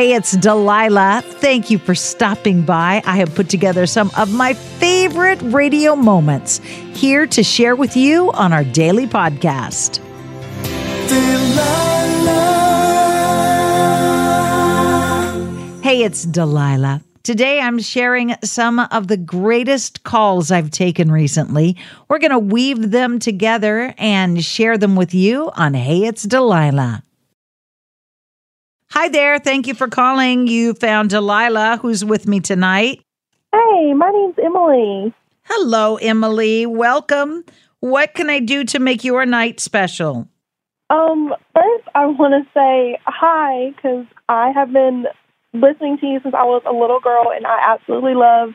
Hey, it's Delilah. Thank you for stopping by. I have put together some of my favorite radio moments here to share with you on our daily podcast. Hey, it's Delilah. Today I'm sharing some of the greatest calls I've taken recently. We're going to weave them together and share them with you on Hey, it's Delilah. Hi there. Thank you for calling. You found Delilah, who's with me tonight. Hey, my name's Emily. Hello, Emily. Welcome. What can I do to make your night special? Um, first, I want to say hi because I have been listening to you since I was a little girl, and I absolutely love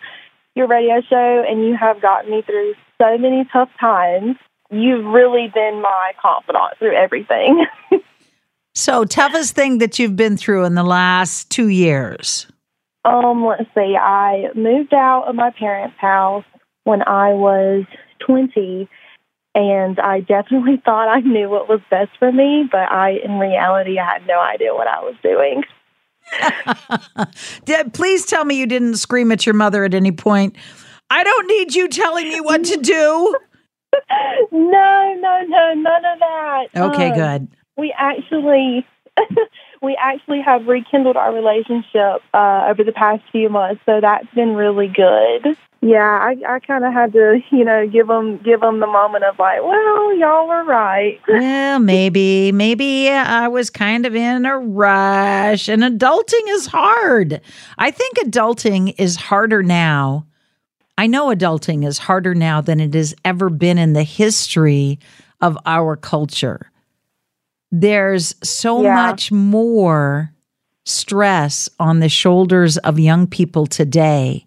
your radio show, and you have gotten me through so many tough times. You've really been my confidant through everything. So, toughest thing that you've been through in the last two years? um, let's see. I moved out of my parents' house when I was 20, and I definitely thought I knew what was best for me, but I, in reality, I had no idea what I was doing. Did- Please tell me you didn't scream at your mother at any point. I don't need you telling me what to do. No, no, no, none of that. Okay, Um, good. We actually we actually have rekindled our relationship uh, over the past few months, so that's been really good. Yeah, I, I kind of had to, you know, give them give them the moment of like, well, y'all were right. Well, maybe, maybe I was kind of in a rush, and adulting is hard. I think adulting is harder now. I know adulting is harder now than it has ever been in the history of our culture. There's so Yeah. much more stress on the shoulders of young people today.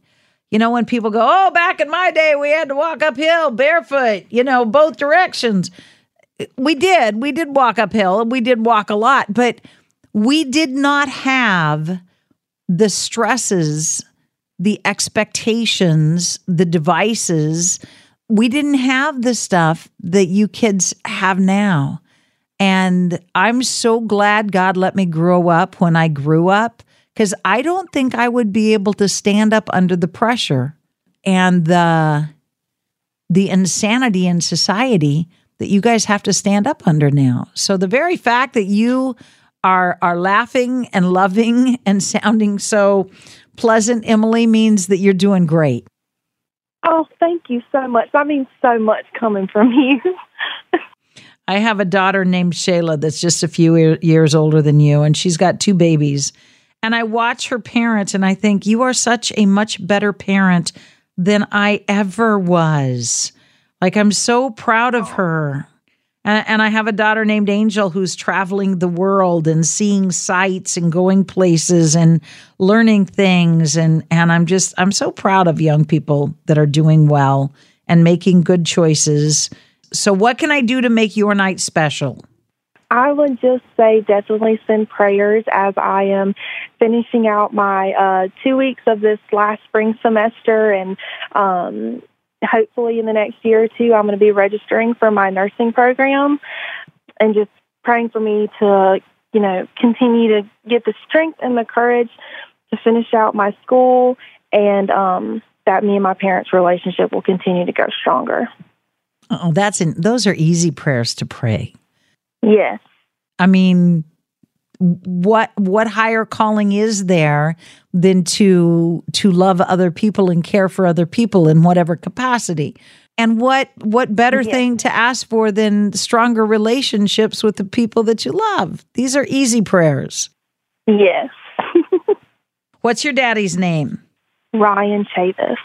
You know, when people go, oh, back in my day, we had to walk uphill barefoot, you know, both directions we did. We did walk uphill and we did walk a lot, but we did not have the stresses, the expectations, the devices. We didn't have the stuff that you kids have now. And I'm so glad God let me grow up when I grew up because I don't think I would be able to stand up under the pressure and the the insanity in society that you guys have to stand up under now. So the very fact that you are are laughing and loving and sounding so pleasant, Emily, means that you're doing great. Oh, thank you so much. That means so much coming from you. I have a daughter named Shayla that's just a few years older than you, and she's got two babies. And I watch her parents and I think you are such a much better parent than I ever was. Like, I'm so proud of her. And, and I have a daughter named Angel who's traveling the world and seeing sights and going places and learning things. And, and I'm just, I'm so proud of young people that are doing well and making good choices. So, what can I do to make your night special? I would just say definitely send prayers as I am finishing out my uh, two weeks of this last spring semester, and um, hopefully in the next year or two, I'm going to be registering for my nursing program, and just praying for me to, you know, continue to get the strength and the courage to finish out my school, and um, that me and my parents' relationship will continue to go stronger. Oh, that's in, those are easy prayers to pray. Yes. I mean, what what higher calling is there than to to love other people and care for other people in whatever capacity? And what what better Yeah. thing to ask for than stronger relationships with the people that you love? These are easy prayers. Yes. What's your daddy's name? Ryan Chavis.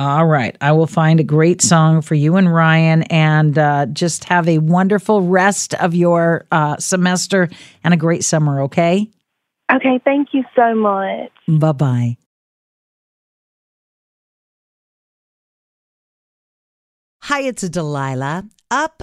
All right. I will find a great song for you and Ryan and uh, just have a wonderful rest of your uh, semester and a great summer, okay? Okay, thank you so much. Bye bye. Hi, it's Delilah. Up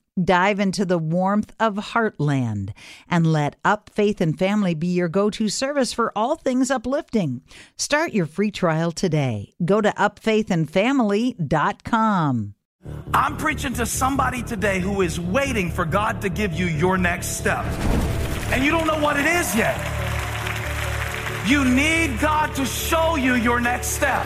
Dive into the warmth of Heartland and let Up Faith and Family be your go to service for all things uplifting. Start your free trial today. Go to upfaithandfamily.com. I'm preaching to somebody today who is waiting for God to give you your next step. And you don't know what it is yet. You need God to show you your next step.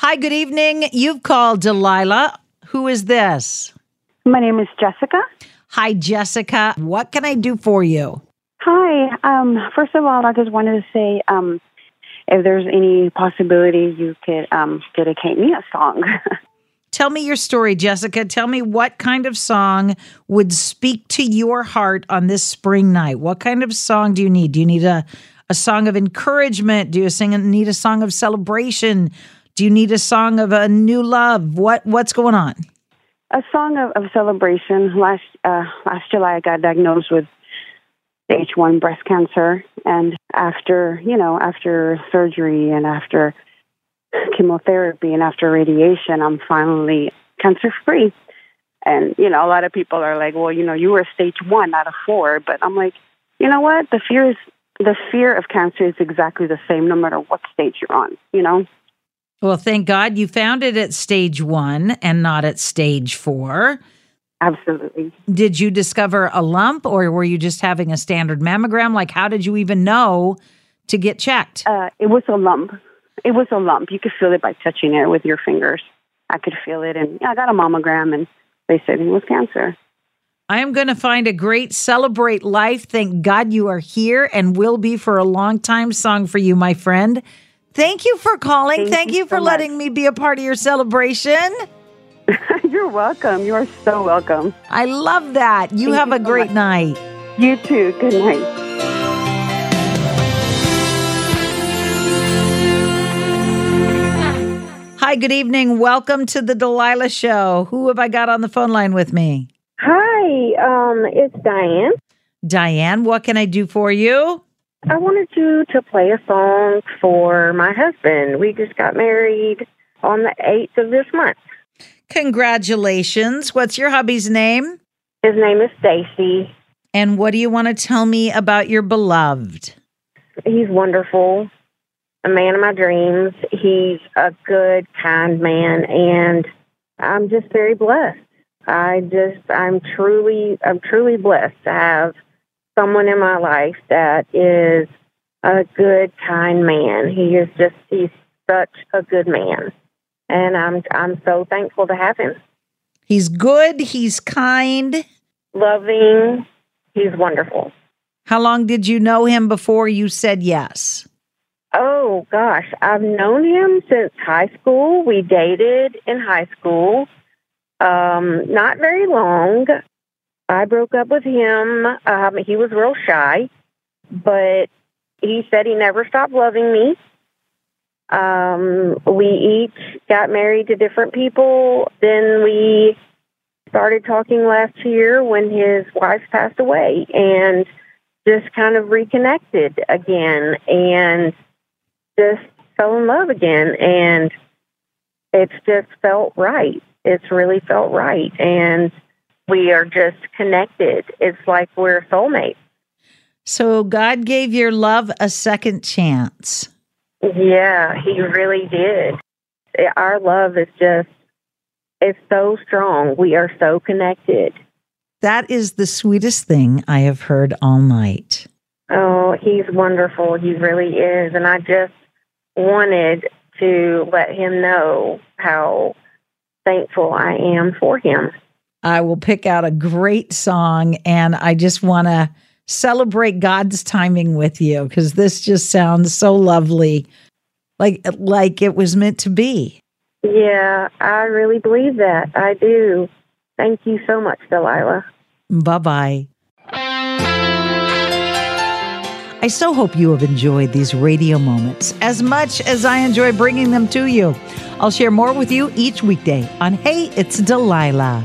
Hi, good evening. You've called Delilah. Who is this? My name is Jessica. Hi, Jessica. What can I do for you? Hi. Um, first of all, I just wanted to say um, if there's any possibility you could um, dedicate me a song. Tell me your story, Jessica. Tell me what kind of song would speak to your heart on this spring night. What kind of song do you need? Do you need a, a song of encouragement? Do you sing, need a song of celebration? Do you need a song of a new love? What What's going on? a song of, of celebration. Last uh, last July, I got diagnosed with stage one breast cancer, and after you know after surgery and after chemotherapy and after radiation, I'm finally cancer free. And you know, a lot of people are like, "Well, you know, you were stage one out of four. but I'm like, you know what? The fear is the fear of cancer is exactly the same no matter what stage you're on. You know. Well, thank God you found it at stage one and not at stage four. Absolutely. Did you discover a lump or were you just having a standard mammogram? Like, how did you even know to get checked? Uh, it was a lump. It was a lump. You could feel it by touching it with your fingers. I could feel it. And yeah, I got a mammogram and they said it was cancer. I am going to find a great celebrate life. Thank God you are here and will be for a long time song for you, my friend. Thank you for calling. Thank Thank, you you, for so letting much. me be a part of your celebration. You're welcome. You are so welcome. I love that. You Thank have you a so great much. night. You too. Good night. Hi, good evening. Welcome to the Delilah Show. Who have I got on the phone line with me? Hi, um, it's Diane. Diane, what can I do for you? I wanted you to play a song for my husband. We just got married on the 8th of this month. Congratulations. What's your hubby's name? His name is Stacy. And what do you want to tell me about your beloved? He's wonderful, a man of my dreams. He's a good, kind man, and I'm just very blessed. I just, I'm truly, I'm truly blessed to have someone in my life that is a good, kind man. He is just, he's such a good man. And I'm, I'm so thankful to have him. He's good. He's kind. Loving. He's wonderful. How long did you know him before you said yes? Oh gosh, I've known him since high school. We dated in high school. Um, not very long. I broke up with him. Um, he was real shy, but he said he never stopped loving me. Um, we each got married to different people. Then we started talking last year when his wife passed away and just kind of reconnected again and just fell in love again. And it's just felt right. It's really felt right. And we are just connected. It's like we're soulmates. So God gave your love a second chance. Yeah, he really did. Our love is just, it's so strong. We are so connected. That is the sweetest thing I have heard all night. Oh, he's wonderful. He really is. And I just wanted to let him know how thankful I am for him. I will pick out a great song and I just want to celebrate God's timing with you because this just sounds so lovely. Like like it was meant to be. Yeah, I really believe that. I do. Thank you so much, Delilah. Bye-bye. I so hope you have enjoyed these radio moments as much as I enjoy bringing them to you. I'll share more with you each weekday on Hey, It's Delilah.